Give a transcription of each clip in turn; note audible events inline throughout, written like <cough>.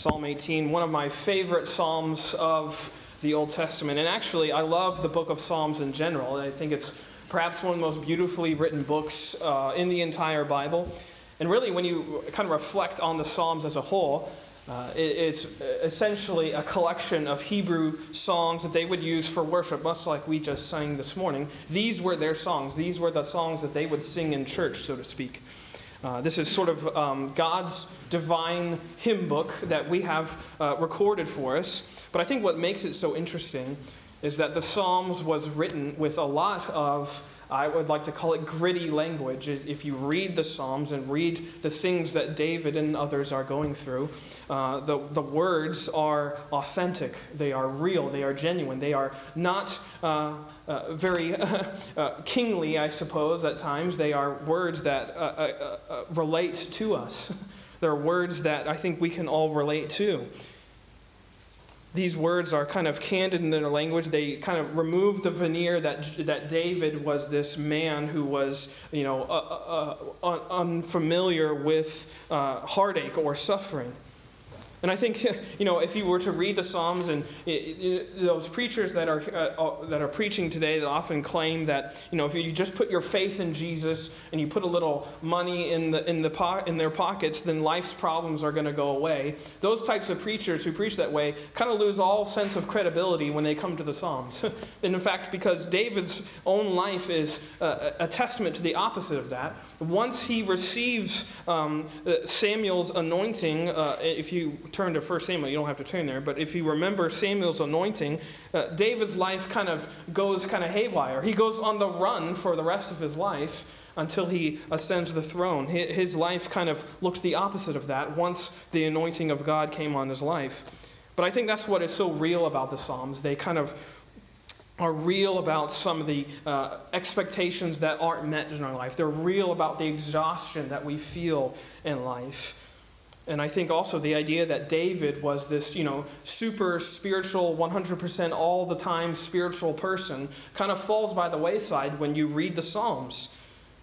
Psalm 18, one of my favorite Psalms of the Old Testament. And actually, I love the book of Psalms in general. I think it's perhaps one of the most beautifully written books uh, in the entire Bible. And really, when you kind of reflect on the Psalms as a whole, uh, it is essentially a collection of Hebrew songs that they would use for worship, much like we just sang this morning. These were their songs. These were the songs that they would sing in church, so to speak. Uh, this is sort of um, God's divine hymn book that we have uh, recorded for us. But I think what makes it so interesting is that the Psalms was written with a lot of I would like to call it gritty language. If you read the Psalms and read the things that David and others are going through, uh, the, the words are authentic, they are real, they are genuine, they are not uh, uh, very <laughs> uh, kingly, I suppose, at times. They are words that uh, uh, relate to us. <laughs> They're words that I think we can all relate to these words are kind of candid in their language. They kind of remove the veneer that, that David was this man who was, you know, uh, uh, uh unfamiliar with uh, heartache or suffering. And I think, <laughs> you know, if you were to read the Psalms and those preachers that are, uh, uh, that are preaching today that often claim that, you know, if you just put your faith in Jesus and you put a little money in, the, in, the po- in their pockets, then life's problems are going to go away. Those types of preachers who preach that way kind of lose all sense of credibility when they come to the Psalms. <laughs> and in fact, because David's own life is a, a testament to the opposite of that, once he receives um, Samuel's anointing, uh, if you turn to 1 Samuel, you don't have to turn there, but if you remember Samuel's anointing, uh, David's life kind of goes kind of haywire. He goes on the run for the rest of his life until he ascends the throne. His life kind of looks the opposite of that once the anointing of God came on his life. But I think that's what is so real about the Psalms. They kind of are real about some of the uh, expectations that aren't met in our life. They're real about the exhaustion that we feel in life. And I think also the idea that David was this, you know, super spiritual, 100% all the time spiritual person kind of falls by the wayside when you read the Psalms.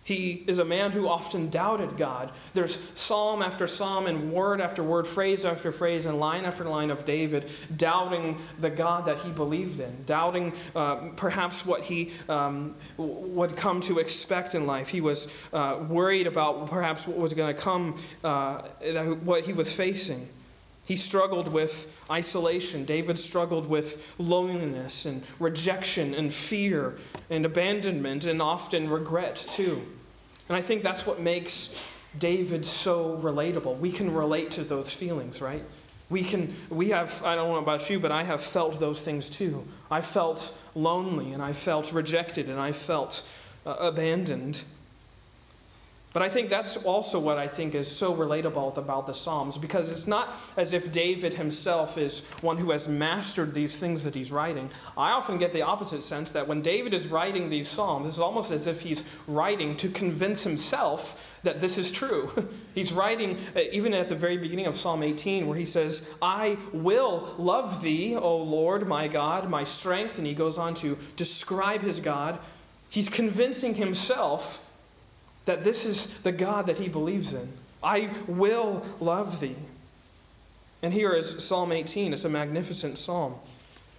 He is a man who often doubted God. There's psalm after psalm and word after word, phrase after phrase, and line after line of David doubting the God that he believed in, doubting uh, perhaps what he um, would come to expect in life. He was uh, worried about perhaps what was going to come, uh, what he was facing. He struggled with isolation. David struggled with loneliness and rejection and fear and abandonment and often regret too. And I think that's what makes David so relatable. We can relate to those feelings, right? We can we have I don't know about you, but I have felt those things too. I felt lonely and I felt rejected and I felt uh, abandoned. But I think that's also what I think is so relatable about the Psalms because it's not as if David himself is one who has mastered these things that he's writing. I often get the opposite sense that when David is writing these Psalms, it's almost as if he's writing to convince himself that this is true. <laughs> he's writing, uh, even at the very beginning of Psalm 18, where he says, I will love thee, O Lord, my God, my strength. And he goes on to describe his God. He's convincing himself that this is the God that he believes in. I will love thee. And here is Psalm 18. It's a magnificent psalm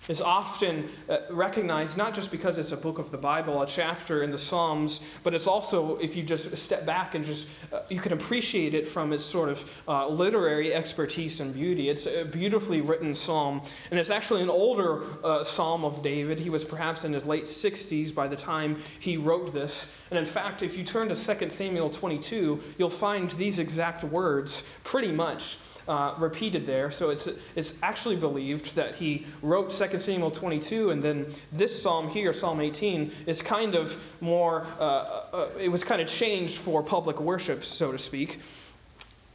is often uh, recognized not just because it's a book of the Bible, a chapter in the Psalms, but it's also, if you just step back and just, uh, you can appreciate it from its sort of uh, literary expertise and beauty. It's a beautifully written psalm, and it's actually an older uh, psalm of David. He was perhaps in his late 60s by the time he wrote this. And in fact, if you turn to 2 Samuel 22, you'll find these exact words pretty much uh, repeated there. So it's, it's actually believed that he wrote 2 Samuel 22, and then this psalm here, Psalm 18, is kind of more, uh, uh, it was kind of changed for public worship, so to speak.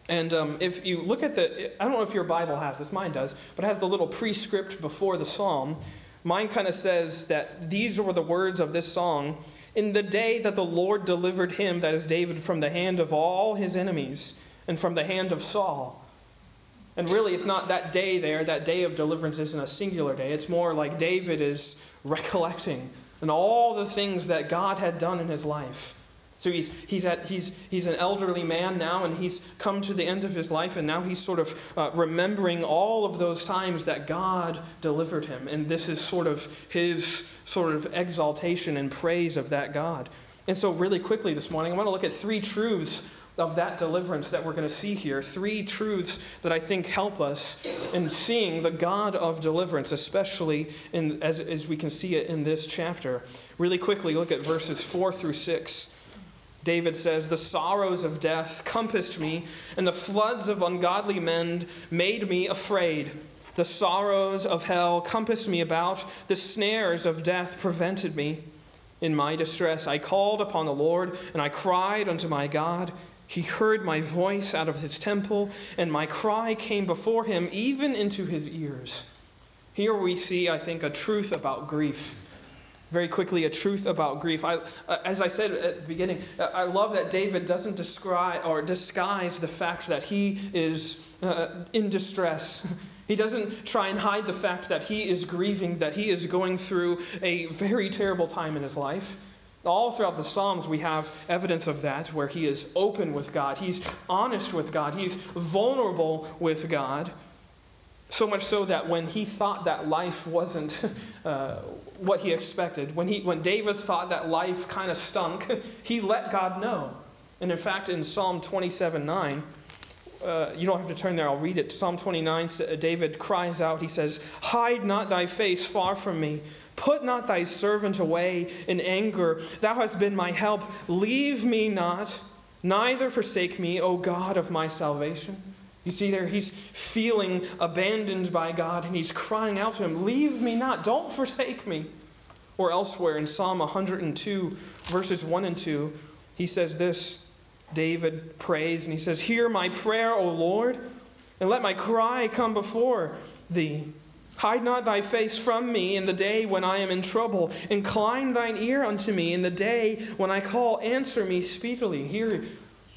And um, if you look at the, I don't know if your Bible has this, mine does, but it has the little prescript before the psalm. Mine kind of says that these were the words of this song in the day that the Lord delivered him, that is David, from the hand of all his enemies and from the hand of Saul. And really, it's not that day there, that day of deliverance isn't a singular day. It's more like David is <laughs> recollecting and all the things that God had done in his life. So he's, he's, at, he's, he's an elderly man now, and he's come to the end of his life, and now he's sort of uh, remembering all of those times that God delivered him. And this is sort of his sort of exaltation and praise of that God. And so, really quickly this morning, I want to look at three truths of that deliverance that we're going to see here. Three truths that I think help us in seeing the God of deliverance, especially in, as, as we can see it in this chapter. Really quickly, look at verses 4 through 6. David says, The sorrows of death compassed me, and the floods of ungodly men made me afraid. The sorrows of hell compassed me about, the snares of death prevented me. In my distress, I called upon the Lord, and I cried unto my God. He heard my voice out of his temple, and my cry came before him, even into his ears. Here we see, I think, a truth about grief very quickly a truth about grief. I, uh, as I said at the beginning, uh, I love that David doesn't describe or disguise the fact that he is uh, in distress. <laughs> He doesn't try and hide the fact that he is grieving, that he is going through a very terrible time in his life. All throughout the Psalms, we have evidence of that, where he is open with God, he's honest with God, he's vulnerable with God. So much so that when he thought that life wasn't <laughs> uh, what he expected, when, he, when David thought that life kind of stunk, <laughs> he let God know. And in fact, in Psalm 27 9, uh, you don't have to turn there, I'll read it. Psalm 29, uh, David cries out, he says, Hide not thy face far from me. Put not thy servant away in anger. Thou hast been my help. Leave me not, neither forsake me, O God of my salvation. You see, there he's feeling abandoned by God and he's crying out to him, Leave me not, don't forsake me. Or elsewhere in Psalm 102, verses 1 and 2, he says this David prays and he says, Hear my prayer, O Lord, and let my cry come before thee. Hide not thy face from me in the day when I am in trouble. Incline thine ear unto me in the day when I call. Answer me speedily. Here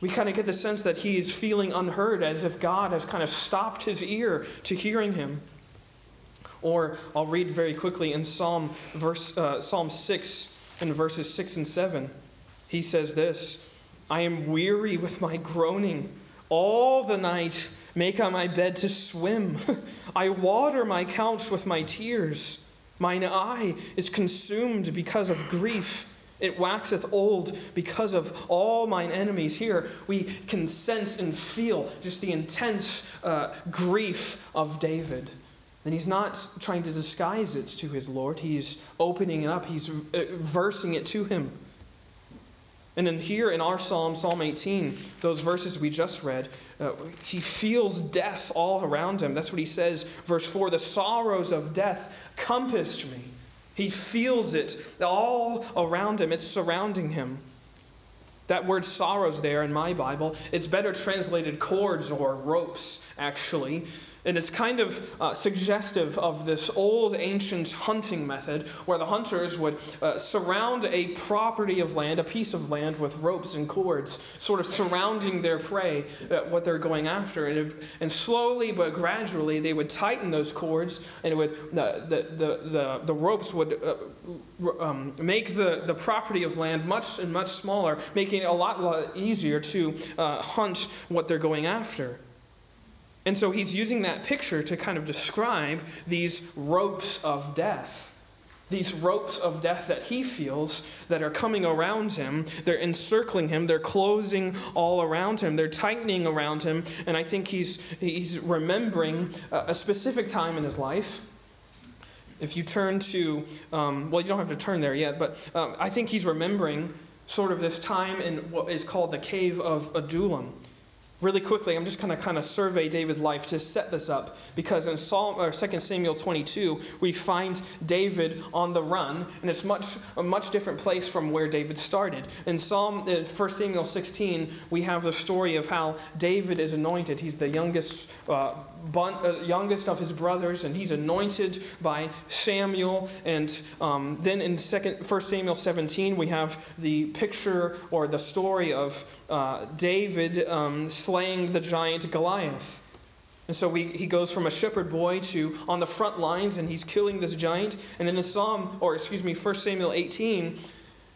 we kind of get the sense that he is feeling unheard, as if God has kind of stopped his ear to hearing him. Or I'll read very quickly in Psalm, verse, uh, Psalm 6 and verses 6 and 7. He says this I am weary with my groaning. All the night make I my bed to swim. <laughs> I water my couch with my tears. Mine eye is consumed because of grief. It waxeth old because of all mine enemies. Here we can sense and feel just the intense uh, grief of David. And he's not trying to disguise it to his Lord, he's opening it up, he's uh, versing it to him. And then here in our psalm, Psalm 18, those verses we just read, uh, he feels death all around him. That's what he says, verse 4 The sorrows of death compassed me. He feels it all around him, it's surrounding him. That word sorrows there in my Bible, it's better translated cords or ropes, actually. And it's kind of uh, suggestive of this old ancient hunting method where the hunters would uh, surround a property of land, a piece of land, with ropes and cords, sort of surrounding their prey, uh, what they're going after. And, if, and slowly but gradually, they would tighten those cords, and it would, the, the, the, the, ropes would uh, um, make the, the property of land much and much smaller, making it a lot, lot easier to uh, hunt what they're going after. And so he's using that picture to kind of describe these ropes of death. These ropes of death that he feels that are coming around him. They're encircling him. They're closing all around him. They're tightening around him. And I think he's, he's remembering a specific time in his life. If you turn to, um, well, you don't have to turn there yet, but um, I think he's remembering sort of this time in what is called the cave of Adullam. Really quickly, I'm just going to kind of survey David's life to set this up because in Psalm or 2 Samuel 22, we find David on the run, and it's much a much different place from where David started. In Psalm uh, 1 Samuel 16, we have the story of how David is anointed. He's the youngest uh, bun, uh, youngest of his brothers, and he's anointed by Samuel. And um, then in second, 1 Samuel 17, we have the picture or the story of uh, David um, slaying the giant Goliath. And so we, he goes from a shepherd boy to on the front lines, and he's killing this giant. And in the Psalm, or excuse me, 1 Samuel 18,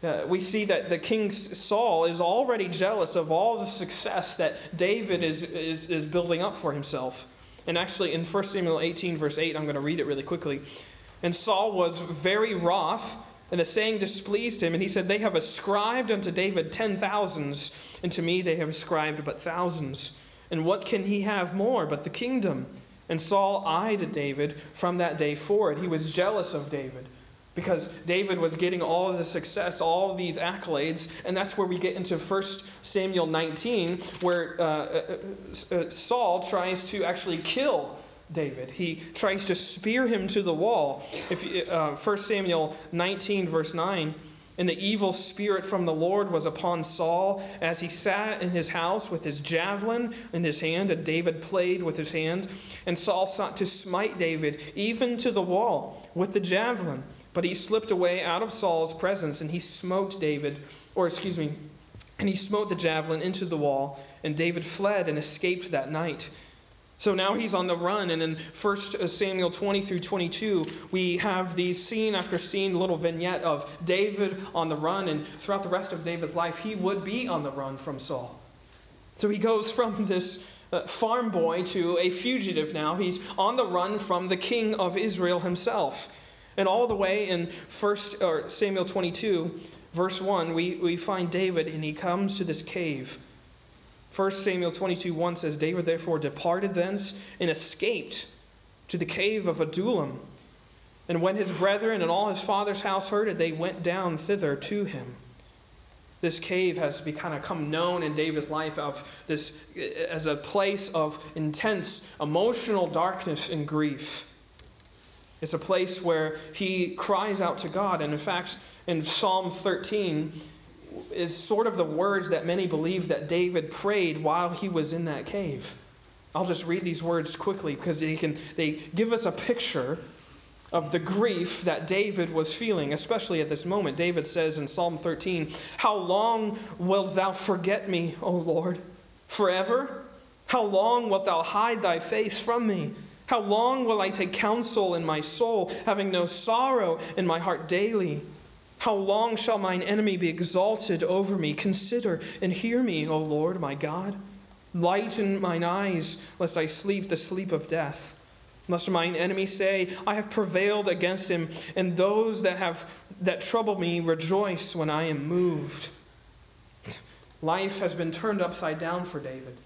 uh, we see that the king Saul is already jealous of all the success that David is, is, is building up for himself. And actually, in 1 Samuel 18, verse 8, I'm going to read it really quickly. And Saul was very wroth, and the saying displeased him. And he said, They have ascribed unto David ten thousands, and to me they have ascribed but thousands. And what can he have more but the kingdom? And Saul eyed David from that day forward. He was jealous of David because David was getting all the success, all these accolades, and that's where we get into 1 Samuel 19, where uh, uh, uh, Saul tries to actually kill David. He tries to spear him to the wall. If uh, 1 Samuel 19, verse 9. And the evil spirit from the Lord was upon Saul as he sat in his house with his javelin in his hand, and David played with his hand. And Saul sought to smite David even to the wall with the javelin. But he slipped away out of Saul's presence, and he smote David, or excuse me, and he smote the javelin into the wall, and David fled and escaped that night. So now he's on the run, and in 1 Samuel 20 through 22, we have these scene after scene, little vignette of David on the run, and throughout the rest of David's life, he would be on the run from Saul. So he goes from this uh, farm boy to a fugitive now. He's on the run from the king of Israel himself. And all the way in first or Samuel 22, verse 1, we, we find David and he comes to this cave. 1 Samuel 22 1 says, David therefore departed thence and escaped to the cave of Adullam. And when his brethren and all his father's house heard it, they went down thither to him. This cave has become known in David's life of this eh, as a place of intense emotional darkness and grief. It's a place where he cries out to God. And in fact, in Psalm 13 is sort of the words that many believe that David prayed while he was in that cave. I'll just read these words quickly because they, can, they give us a picture of the grief that David was feeling, especially at this moment. David says in Psalm 13, How long wilt thou forget me, O Lord? Forever? How long wilt thou hide thy face from me? How long will I take counsel in my soul, having no sorrow in my heart daily? How long shall mine enemy be exalted over me? Consider and hear me, O Lord my God. Lighten mine eyes, lest I sleep the sleep of death. Lest mine enemy say, I have prevailed against him, and those that have that trouble me rejoice when I am moved. Life has been turned upside down for David.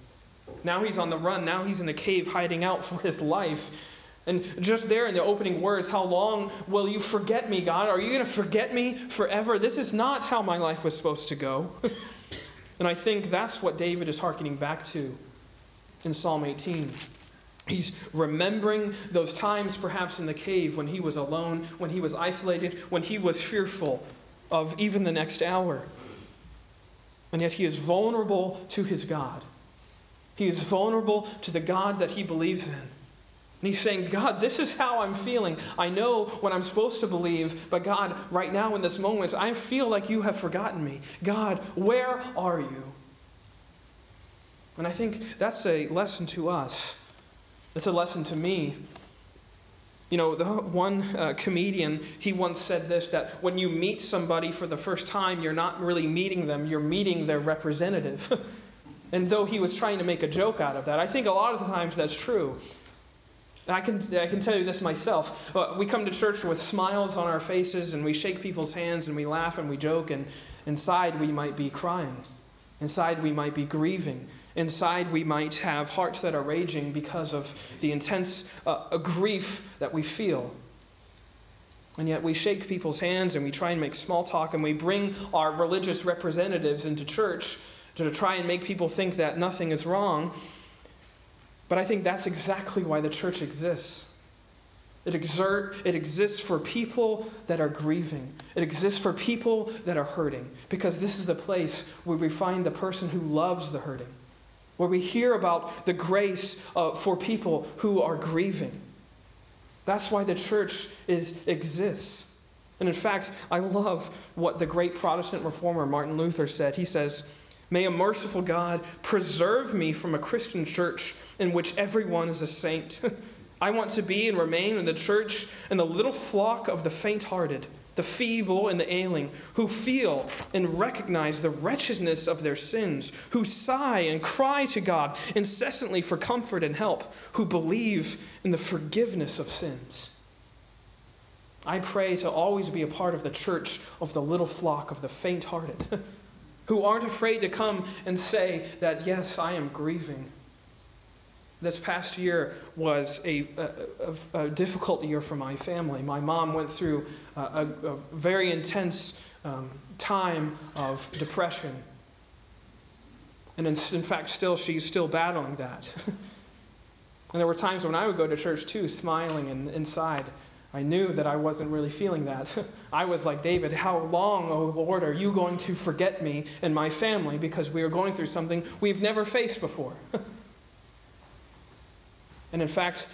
Now he's on the run. Now he's in a cave hiding out for his life. And just there in the opening words, how long will you forget me, God? Are you going to forget me forever? This is not how my life was supposed to go. <laughs> and I think that's what David is hearkening back to in Psalm 18. He's remembering those times, perhaps in the cave, when he was alone, when he was isolated, when he was fearful of even the next hour. And yet he is vulnerable to his God. He is vulnerable to the God that he believes in. And he's saying, God, this is how I'm feeling. I know what I'm supposed to believe, but God, right now in this moment, I feel like you have forgotten me. God, where are you? And I think that's a lesson to us. It's a lesson to me. You know, the one uh, comedian, he once said this that when you meet somebody for the first time, you're not really meeting them, you're meeting their representative. <laughs> And though he was trying to make a joke out of that, I think a lot of the times that's true. I can, I can tell you this myself. Uh, we come to church with smiles on our faces and we shake people's hands and we laugh and we joke, and inside we might be crying. Inside we might be grieving. Inside we might have hearts that are raging because of the intense uh, grief that we feel. And yet we shake people's hands and we try and make small talk and we bring our religious representatives into church to try and make people think that nothing is wrong. But I think that's exactly why the church exists. It, exert, it exists for people that are grieving. It exists for people that are hurting. Because this is the place where we find the person who loves the hurting, where we hear about the grace uh, for people who are grieving. That's why the church is, exists. And in fact, I love what the great Protestant reformer Martin Luther said. He says, May a merciful God preserve me from a Christian church in which everyone is a saint. <laughs> I want to be and remain in the church in the little flock of the faint hearted, the feeble and the ailing, who feel and recognize the wretchedness of their sins, who sigh and cry to God incessantly for comfort and help, who believe in the forgiveness of sins. I pray to always be a part of the church of the little flock of the faint hearted, <laughs> who aren't afraid to come and say that, yes, I am grieving this past year was a, a, a, difficult year for my family. My mom went through a, a very intense um, time of depression. And in, in fact, still, she's still battling that. <laughs> and there were times when I would go to church too, smiling, and inside, I knew that I wasn't really feeling that. <laughs> I was like David, How long, O Lord, are you going to forget me and my family because we are going through something we've never faced before? <laughs> And in fact,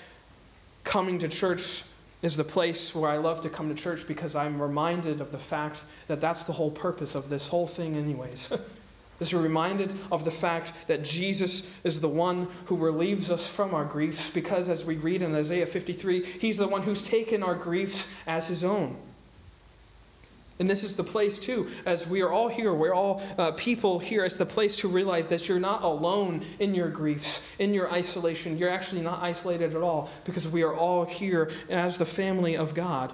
coming to church is the place where I love to come to church because I'm reminded of the fact that that's the whole purpose of this whole thing, anyways. <laughs> is reminded of the fact that Jesus is the one who relieves us from our griefs because, as we read in Isaiah 53, he's the one who's taken our griefs as his own. And this is the place, too, as we are all here, we're all uh, people here, it's the place to realize that you're not alone in your griefs, in your isolation. You're actually not isolated at all because we are all here as the family of God.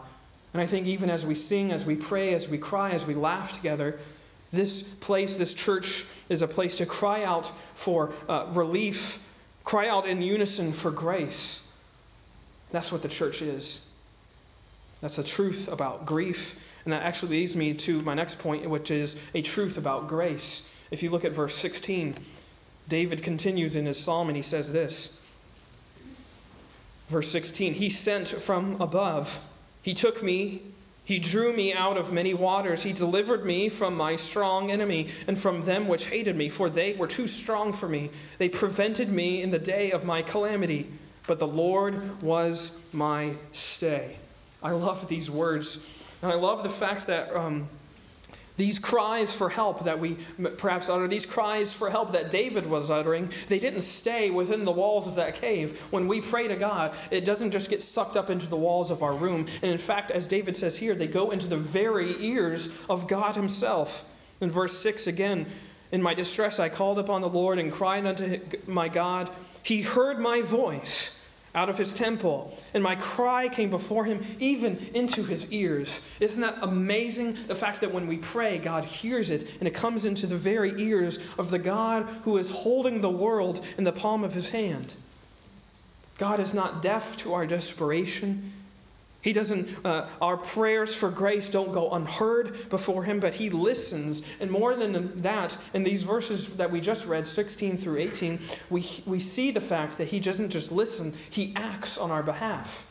And I think even as we sing, as we pray, as we cry, as we laugh together, this place, this church, is a place to cry out for uh, relief, cry out in unison for grace. That's what the church is. That's the truth about grief and that actually leads me to my next point, which is a truth about grace. If you look at verse 16, David continues in his psalm and he says this. Verse 16 He sent from above, He took me, He drew me out of many waters, He delivered me from my strong enemy and from them which hated me, for they were too strong for me. They prevented me in the day of my calamity, but the Lord was my stay. I love these words and I love the fact that um, these cries for help that we perhaps utter, these cries for help that David was uttering, they didn't stay within the walls of that cave. When we pray to God, it doesn't just get sucked up into the walls of our room. And in fact, as David says here, they go into the very ears of God Himself. In verse 6 again, in my distress I called upon the Lord and cried unto my God. He heard my voice out of his temple, and my cry came before him even into his ears. Isn't that amazing? The fact that when we pray, God hears it, and it comes into the very ears of the God who is holding the world in the palm of his hand. God is not deaf to our desperation. He doesn't, uh, our prayers for grace don't go unheard before Him, but He listens. And more than that, in these verses that we just read, 16 through 18, we, we see the fact that He doesn't just listen, He acts on our behalf.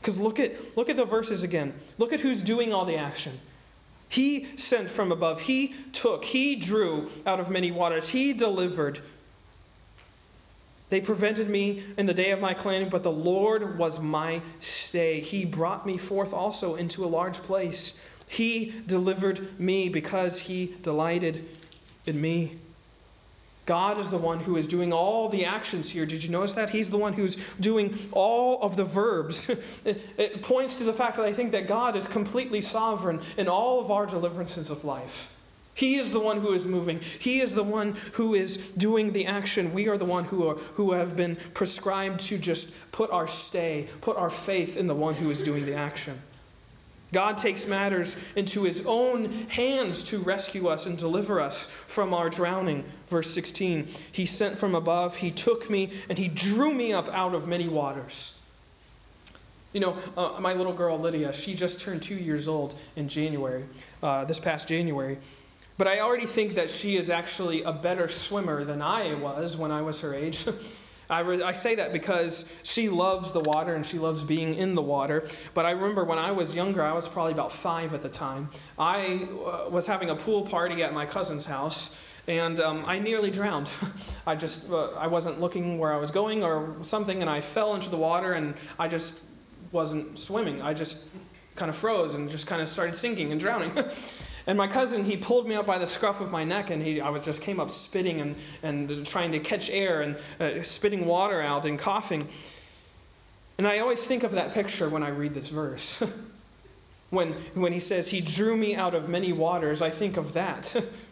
Because look at, look at the verses again. Look at who's doing all the action. He sent from above, He took, He drew out of many waters, He delivered. They prevented me in the day of my calamity, but the Lord was my stay. He brought me forth also into a large place. He delivered me because he delighted in me. God is the one who is doing all the actions here. Did you notice that? He's the one who's doing all of the verbs. <laughs> it points to the fact that I think that God is completely sovereign in all of our deliverances of life. He is the one who is moving. He is the one who is doing the action. We are the one who, are, who have been prescribed to just put our stay, put our faith in the one who is doing the action. God takes matters into his own hands to rescue us and deliver us from our drowning. Verse 16 He sent from above, He took me, and He drew me up out of many waters. You know, uh, my little girl Lydia, she just turned two years old in January, uh, this past January. But I already think that she is actually a better swimmer than I was when I was her age. <laughs> I, re- I say that because she loves the water and she loves being in the water. But I remember when I was younger, I was probably about five at the time. I uh, was having a pool party at my cousin's house and um, I nearly drowned. <laughs> I just uh, I wasn't looking where I was going or something, and I fell into the water, and I just wasn't swimming. I just kind of froze and just kind of started sinking and drowning. <laughs> And my cousin, he pulled me up by the scruff of my neck, and he, I was, just came up spitting and, and trying to catch air and uh, spitting water out and coughing. And I always think of that picture when I read this verse. <laughs> When, when he says, He drew me out of many waters, I think of that. <laughs>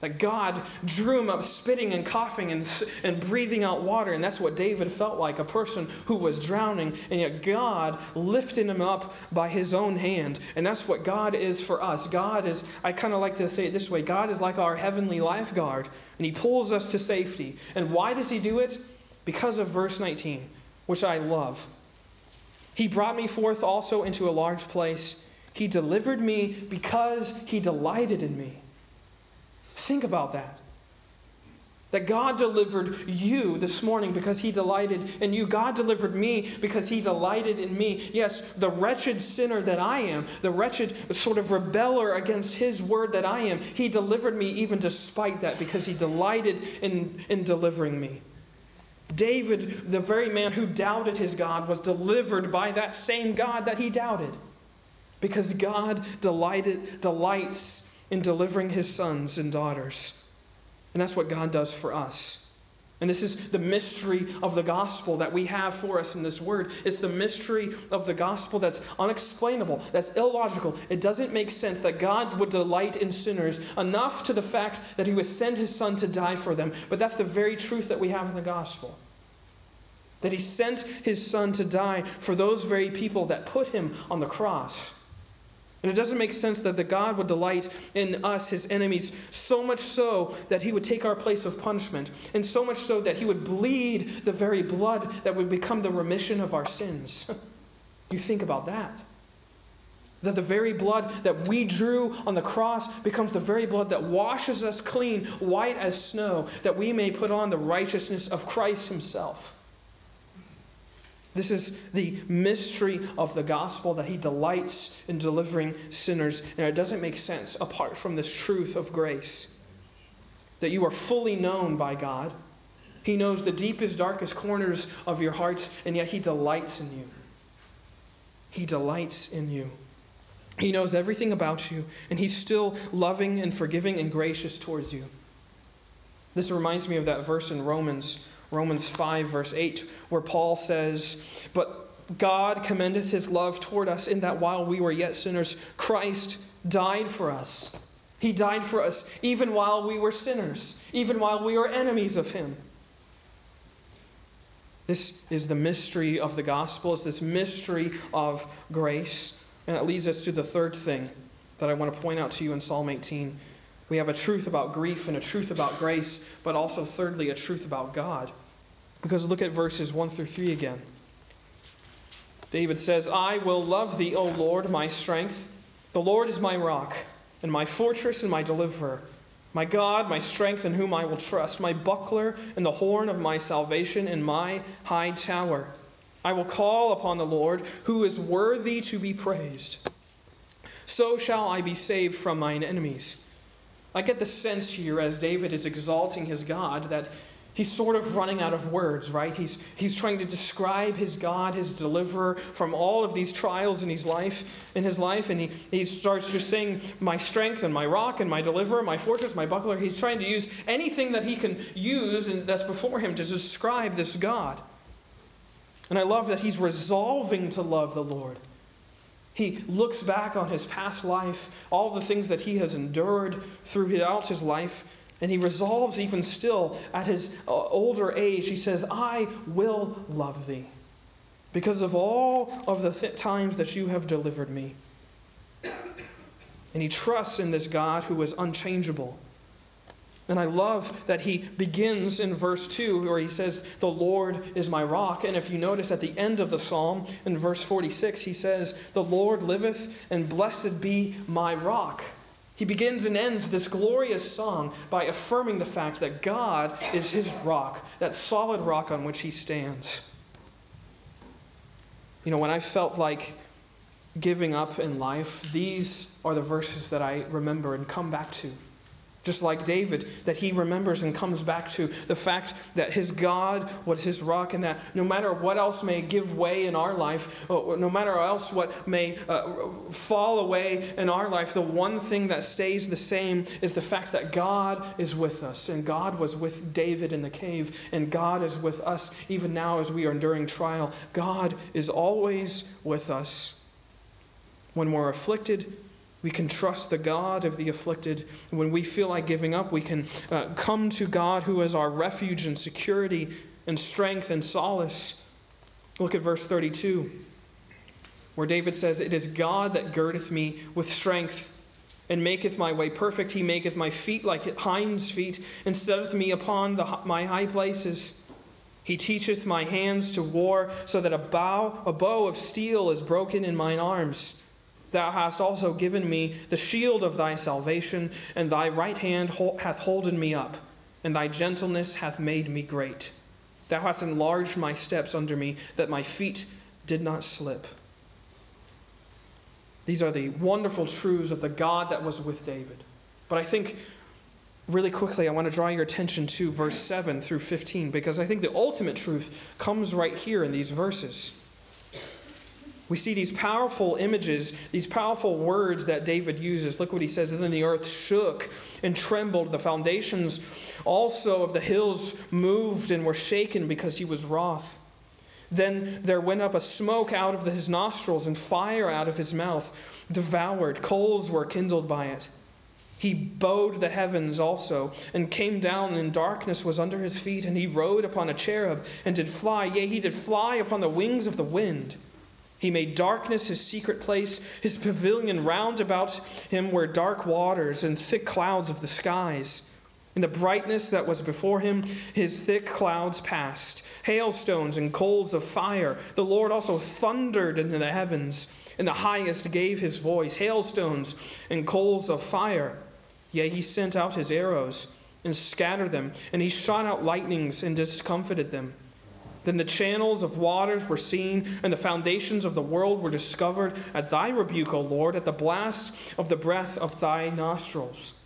that God drew him up spitting and coughing and, and breathing out water. And that's what David felt like a person who was drowning. And yet God lifted him up by his own hand. And that's what God is for us. God is, I kind of like to say it this way God is like our heavenly lifeguard. And he pulls us to safety. And why does he do it? Because of verse 19, which I love. He brought me forth also into a large place. He delivered me because he delighted in me. Think about that. That God delivered you this morning because He delighted in you. God delivered me because He delighted in me. Yes, the wretched sinner that I am, the wretched sort of rebeller against His word that I am, He delivered me even despite that because He delighted in, in delivering me. David, the very man who doubted his God, was delivered by that same God that he doubted because God delighted, delights in delivering his sons and daughters. And that's what God does for us. And this is the mystery of the gospel that we have for us in this word. It's the mystery of the gospel that's unexplainable, that's illogical. It doesn't make sense that God would delight in sinners enough to the fact that he would send his son to die for them. But that's the very truth that we have in the gospel. That he sent his son to die for those very people that put him on the cross. And it doesn't make sense that the God would delight in us, his enemies, so much so that he would take our place of punishment, and so much so that he would bleed the very blood that would become the remission of our sins. <laughs> you think about that. That the very blood that we drew on the cross becomes the very blood that washes us clean, white as snow, that we may put on the righteousness of Christ himself. This is the mystery of the gospel that he delights in delivering sinners. And it doesn't make sense apart from this truth of grace that you are fully known by God. He knows the deepest, darkest corners of your hearts, and yet he delights in you. He delights in you. He knows everything about you, and he's still loving and forgiving and gracious towards you. This reminds me of that verse in Romans Romans 5, verse 8, where Paul says, But God commendeth his love toward us in that while we were yet sinners, Christ died for us. He died for us even while we were sinners, even while we were enemies of him. This is the mystery of the gospel, it's this mystery of grace. And it leads us to the third thing that I want to point out to you in Psalm 18. We have a truth about grief and a truth about grace, but also, thirdly, a truth about God. Because look at verses 1 through 3 again. David says, I will love thee, O Lord, my strength. The Lord is my rock, and my fortress, and my deliverer. My God, my strength, in whom I will trust, my buckler, and the horn of my salvation, and my high tower. I will call upon the Lord, who is worthy to be praised. So shall I be saved from mine enemies. I get the sense here, as David is exalting his God, that He's sort of running out of words, right? He's, he's trying to describe his God, his deliverer from all of these trials in his life, in his life, and he, he starts just saying, My strength and my rock and my deliverer, my fortress, my buckler. He's trying to use anything that he can use and that's before him to describe this God. And I love that he's resolving to love the Lord. He looks back on his past life, all the things that he has endured throughout his life, and he resolves, even still, at his uh, older age, he says, I will love thee because of all of the th- times that you have delivered me. And he trusts in this God who is unchangeable. And I love that he begins in verse 2 where he says, The Lord is my rock. And if you notice at the end of the psalm, in verse 46, he says, The Lord liveth, and blessed be my rock. He begins and ends this glorious song by affirming the fact that God is his rock, that solid rock on which he stands. You know, when I felt like giving up in life, these are the verses that I remember and come back to. Just like David, that he remembers and comes back to the fact that his God was his rock, and that no matter what else may give way in our life, no matter else what may uh, fall away in our life, the one thing that stays the same is the fact that God is with us. And God was with David in the cave, and God is with us even now as we are enduring trial. God is always with us. When we're afflicted, we can trust the God of the afflicted. When we feel like giving up, we can uh, come to God who is our refuge and security and strength and solace. Look at verse 32, where David says, It is God that girdeth me with strength and maketh my way perfect. He maketh my feet like hinds' feet, and setteth me upon the, my high places. He teacheth my hands to war, so that a bow, a bow of steel is broken in mine arms. Thou hast also given me the shield of thy salvation, and thy right hand hath holden me up, and thy gentleness hath made me great. Thou hast enlarged my steps under me, that my feet did not slip. These are the wonderful truths of the God that was with David. But I think, really quickly, I want to draw your attention to verse 7 through 15, because I think the ultimate truth comes right here in these verses. We see these powerful images, these powerful words that David uses. Look what he says. And then the earth shook and trembled. The foundations also of the hills moved and were shaken because he was wroth. Then there went up a smoke out of his nostrils and fire out of his mouth, devoured. Coals were kindled by it. He bowed the heavens also, and came down, and darkness was under his feet. And he rode upon a cherub, and did fly. Yea, he did fly upon the wings of the wind. He made darkness his secret place, his pavilion round about him were dark waters and thick clouds of the skies. In the brightness that was before him, his thick clouds passed, hailstones and coals of fire. The Lord also thundered into the heavens, and the highest gave his voice, hailstones and coals of fire. Yea, he sent out his arrows and scattered them, and he shot out lightnings and discomfited them. Then the channels of waters were seen, and the foundations of the world were discovered at thy rebuke, O Lord, at the blast of the breath of thy nostrils.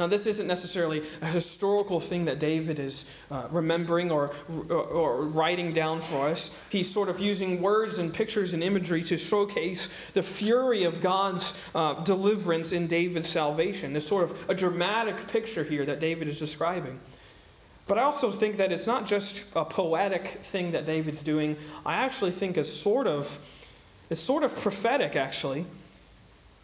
Now, this isn't necessarily a historical thing that David is uh, remembering or, or, writing down for us. He's sort of using words and pictures and imagery to showcase the fury of God's uh, deliverance in David's salvation. It's sort of a dramatic picture here that David is describing. But I also think that it's not just a poetic thing that David's doing. I actually think it's sort of it's sort of prophetic actually.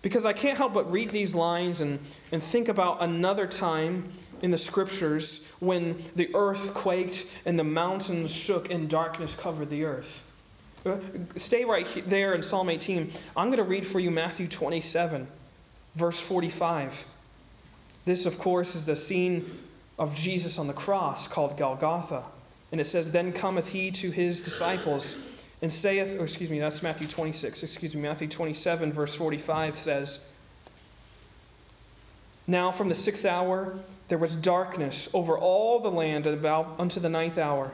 Because I can't help but read these lines and, and think about another time in the scriptures when the earth quaked and the mountains shook and darkness covered the earth. Uh, stay right there in Psalm 18. I'm going to read for you Matthew 27, verse 45. This, of course, is the scene of Jesus on the cross called Golgotha. And it says, Then cometh he to his disciples and saith, or excuse me, that's Matthew 26, excuse me, Matthew 27, verse 45 says, Now from the sixth hour there was darkness over all the land about unto the ninth hour.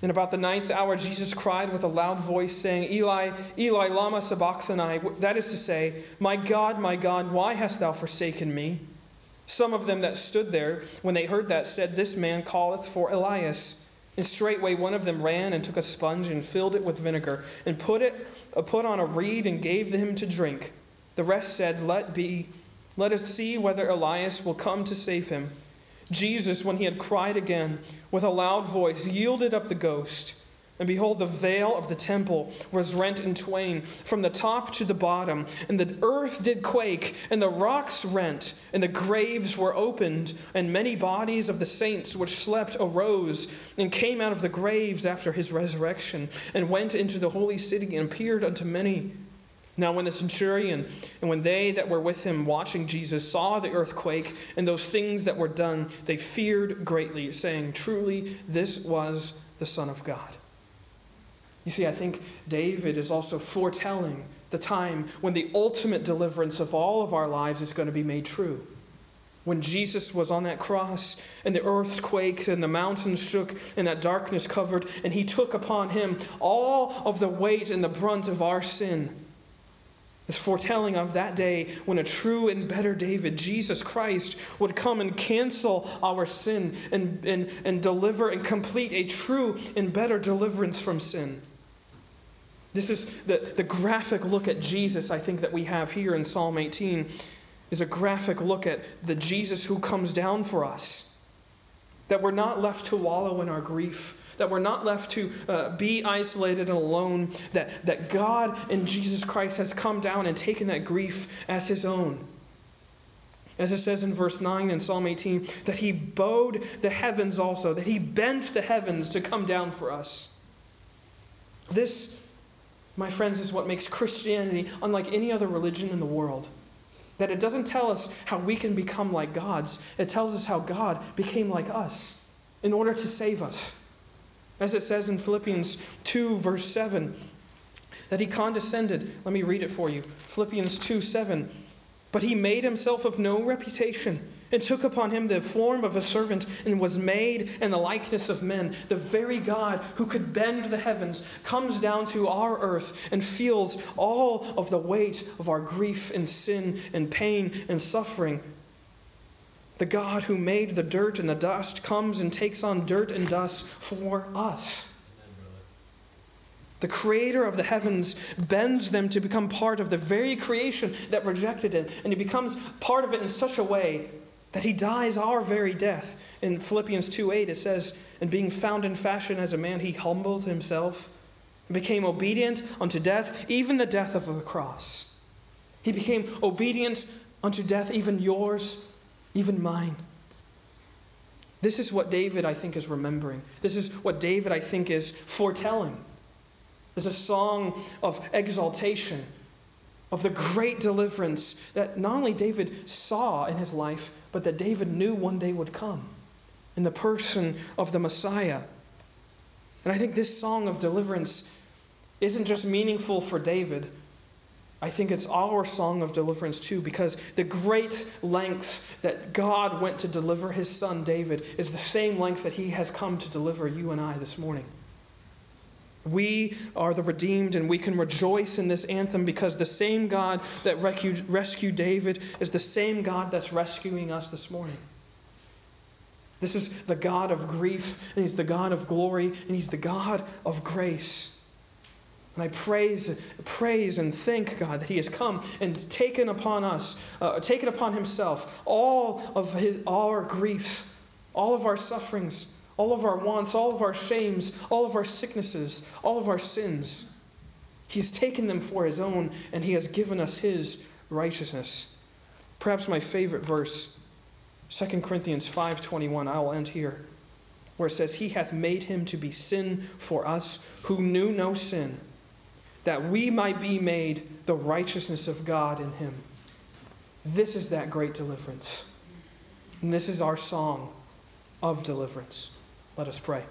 And about the ninth hour, Jesus cried with a loud voice, saying, Eli, Eli, Lama Sabachthani. That is to say, My God, my God, why hast thou forsaken me? Some of them that stood there, when they heard that, said, This man calleth for Elias. And straightway one of them ran and took a sponge and filled it with vinegar, and put it uh, put on a reed and gave him to drink. The rest said, Let be, let us see whether Elias will come to save him. Jesus, when he had cried again with a loud voice, yielded up the ghost. And behold, the veil of the temple was rent in twain from the top to the bottom, and the earth did quake, and the rocks rent, and the graves were opened, and many bodies of the saints which slept arose, and came out of the graves after his resurrection, and went into the holy city, and appeared unto many. Now, when the centurion and when they that were with him watching Jesus saw the earthquake and those things that were done, they feared greatly, saying, Truly, this was the Son of God. You see, I think David is also foretelling the time when the ultimate deliverance of all of our lives is going to be made true. When Jesus was on that cross and the earth quaked and the mountains shook and that darkness covered, and he took upon him all of the weight and the brunt of our sin. It's foretelling of that day when a true and better David, Jesus Christ, would come and cancel our sin and, and, and deliver and complete a true and better deliverance from sin. This is the, the graphic look at Jesus, I think, that we have here in Psalm 18, is a graphic look at the Jesus who comes down for us. That we're not left to wallow in our grief, that we're not left to uh, be isolated and alone, that, that God in Jesus Christ has come down and taken that grief as his own. As it says in verse 9 in Psalm 18, that he bowed the heavens also, that he bent the heavens to come down for us. This, my friends, is what makes Christianity unlike any other religion in the world. That it doesn't tell us how we can become like gods, it tells us how God became like us in order to save us. As it says in Philippians 2, verse 7, that he condescended. Let me read it for you. Philippians 2 7. But he made himself of no reputation, and took upon him the form of a servant, and was made in the likeness of men. The very God who could bend the heavens comes down to our earth and feels all of the weight of our grief and sin and pain and suffering. The God who made the dirt and the dust comes and takes on dirt and dust for us. The creator of the heavens bends them to become part of the very creation that rejected him. And he becomes part of it in such a way that he dies our very death. In Philippians 2 8, it says, And being found in fashion as a man, he humbled himself and became obedient unto death, even the death of the cross. He became obedient unto death, even yours, even mine. This is what David, I think, is remembering. This is what David, I think, is foretelling. It's a song of exaltation, of the great deliverance that not only David saw in his life, but that David knew one day would come in the person of the Messiah. And I think this song of deliverance isn't just meaningful for David. I think it's our song of deliverance too, because the great lengths that God went to deliver his son David is the same lengths that he has come to deliver you and I this morning. We are the redeemed, and we can rejoice in this anthem because the same God that rescued, David is the same God that's rescuing us this morning. This is the God of grief, and He's the God of glory, and He's the God of grace. And I praise, praise and thank God that He has come and taken upon us, uh, taken upon Himself all of his, our griefs, all of our sufferings all of our wants, all of our shames, all of our sicknesses, all of our sins. He's taken them for his own, and he has given us his righteousness. Perhaps my favorite verse, 2 Corinthians 5:21, I will end here, where it says, "He hath made him to be sin for us who knew no sin, that we might be made the righteousness of God in him." This is that great deliverance. And this is our song of deliverance. Let us pray.